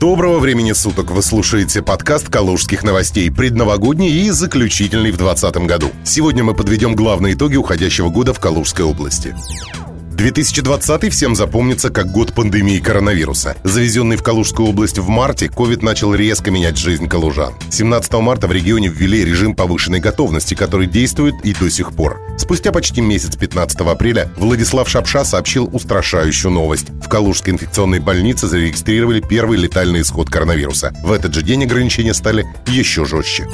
Доброго времени суток! Вы слушаете подкаст «Калужских новостей» предновогодний и заключительный в 2020 году. Сегодня мы подведем главные итоги уходящего года в Калужской области. 2020 всем запомнится как год пандемии коронавируса. Завезенный в Калужскую область в марте, ковид начал резко менять жизнь калужан. 17 марта в регионе ввели режим повышенной готовности, который действует и до сих пор. Спустя почти месяц, 15 апреля, Владислав Шапша сообщил устрашающую новость. В Калужской инфекционной больнице зарегистрировали первый летальный исход коронавируса. В этот же день ограничения стали еще жестче.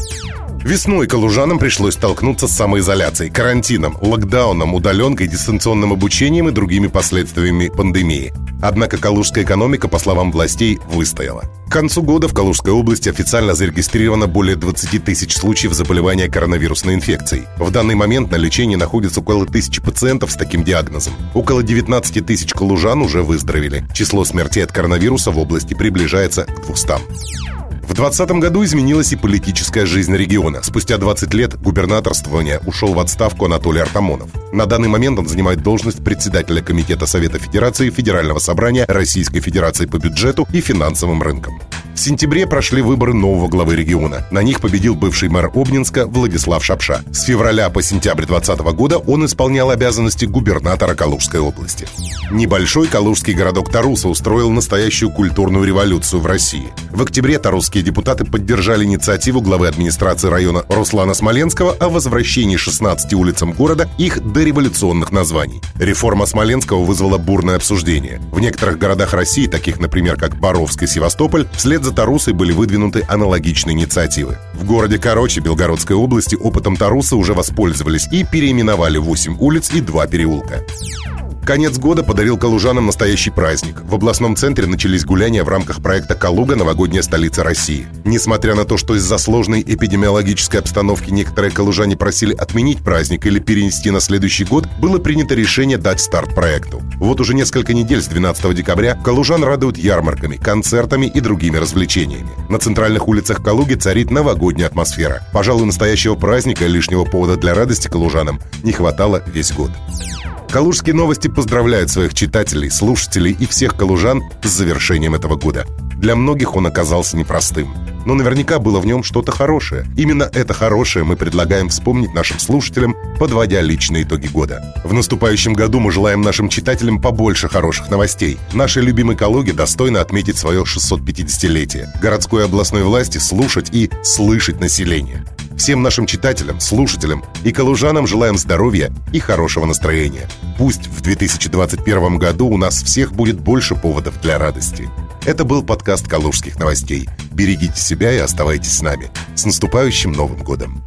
Весной калужанам пришлось столкнуться с самоизоляцией, карантином, локдауном, удаленкой, дистанционным обучением и другими последствиями пандемии. Однако калужская экономика, по словам властей, выстояла. К концу года в Калужской области официально зарегистрировано более 20 тысяч случаев заболевания коронавирусной инфекцией. В данный момент на лечении находится около тысячи пациентов с таким диагнозом. Около 19 тысяч калужан уже выздоровели. Число смертей от коронавируса в области приближается к 200. В 2020 году изменилась и политическая жизнь региона. Спустя 20 лет губернаторствования ушел в отставку Анатолий Артамонов. На данный момент он занимает должность председателя Комитета Совета Федерации Федерального собрания Российской Федерации по бюджету и финансовым рынкам. В сентябре прошли выборы нового главы региона. На них победил бывший мэр Обнинска Владислав Шапша. С февраля по сентябрь 2020 года он исполнял обязанности губернатора Калужской области. Небольшой калужский городок Таруса устроил настоящую культурную революцию в России. В октябре тарусские депутаты поддержали инициативу главы администрации района Руслана Смоленского о возвращении 16 улицам города их дореволюционных названий. Реформа Смоленского вызвала бурное обсуждение. В некоторых городах России, таких, например, как Боровск и Севастополь, вслед за Тарусой были выдвинуты аналогичные инициативы. В городе Короче Белгородской области опытом Таруса уже воспользовались и переименовали 8 улиц и 2 переулка. Конец года подарил калужанам настоящий праздник. В областном центре начались гуляния в рамках проекта «Калуга. Новогодняя столица России». Несмотря на то, что из-за сложной эпидемиологической обстановки некоторые калужане просили отменить праздник или перенести на следующий год, было принято решение дать старт проекту. Вот уже несколько недель с 12 декабря калужан радуют ярмарками, концертами и другими развлечениями. На центральных улицах Калуги царит новогодняя атмосфера. Пожалуй, настоящего праздника и лишнего повода для радости калужанам не хватало весь год. Калужские новости поздравляют своих читателей, слушателей и всех калужан с завершением этого года. Для многих он оказался непростым. Но наверняка было в нем что-то хорошее. Именно это хорошее мы предлагаем вспомнить нашим слушателям, подводя личные итоги года. В наступающем году мы желаем нашим читателям побольше хороших новостей. Нашей любимой Калуге достойно отметить свое 650-летие. Городской и областной власти слушать и слышать население. Всем нашим читателям, слушателям и калужанам желаем здоровья и хорошего настроения. Пусть в 2021 году у нас всех будет больше поводов для радости. Это был подкаст «Калужских новостей». Берегите себя и оставайтесь с нами. С наступающим Новым годом!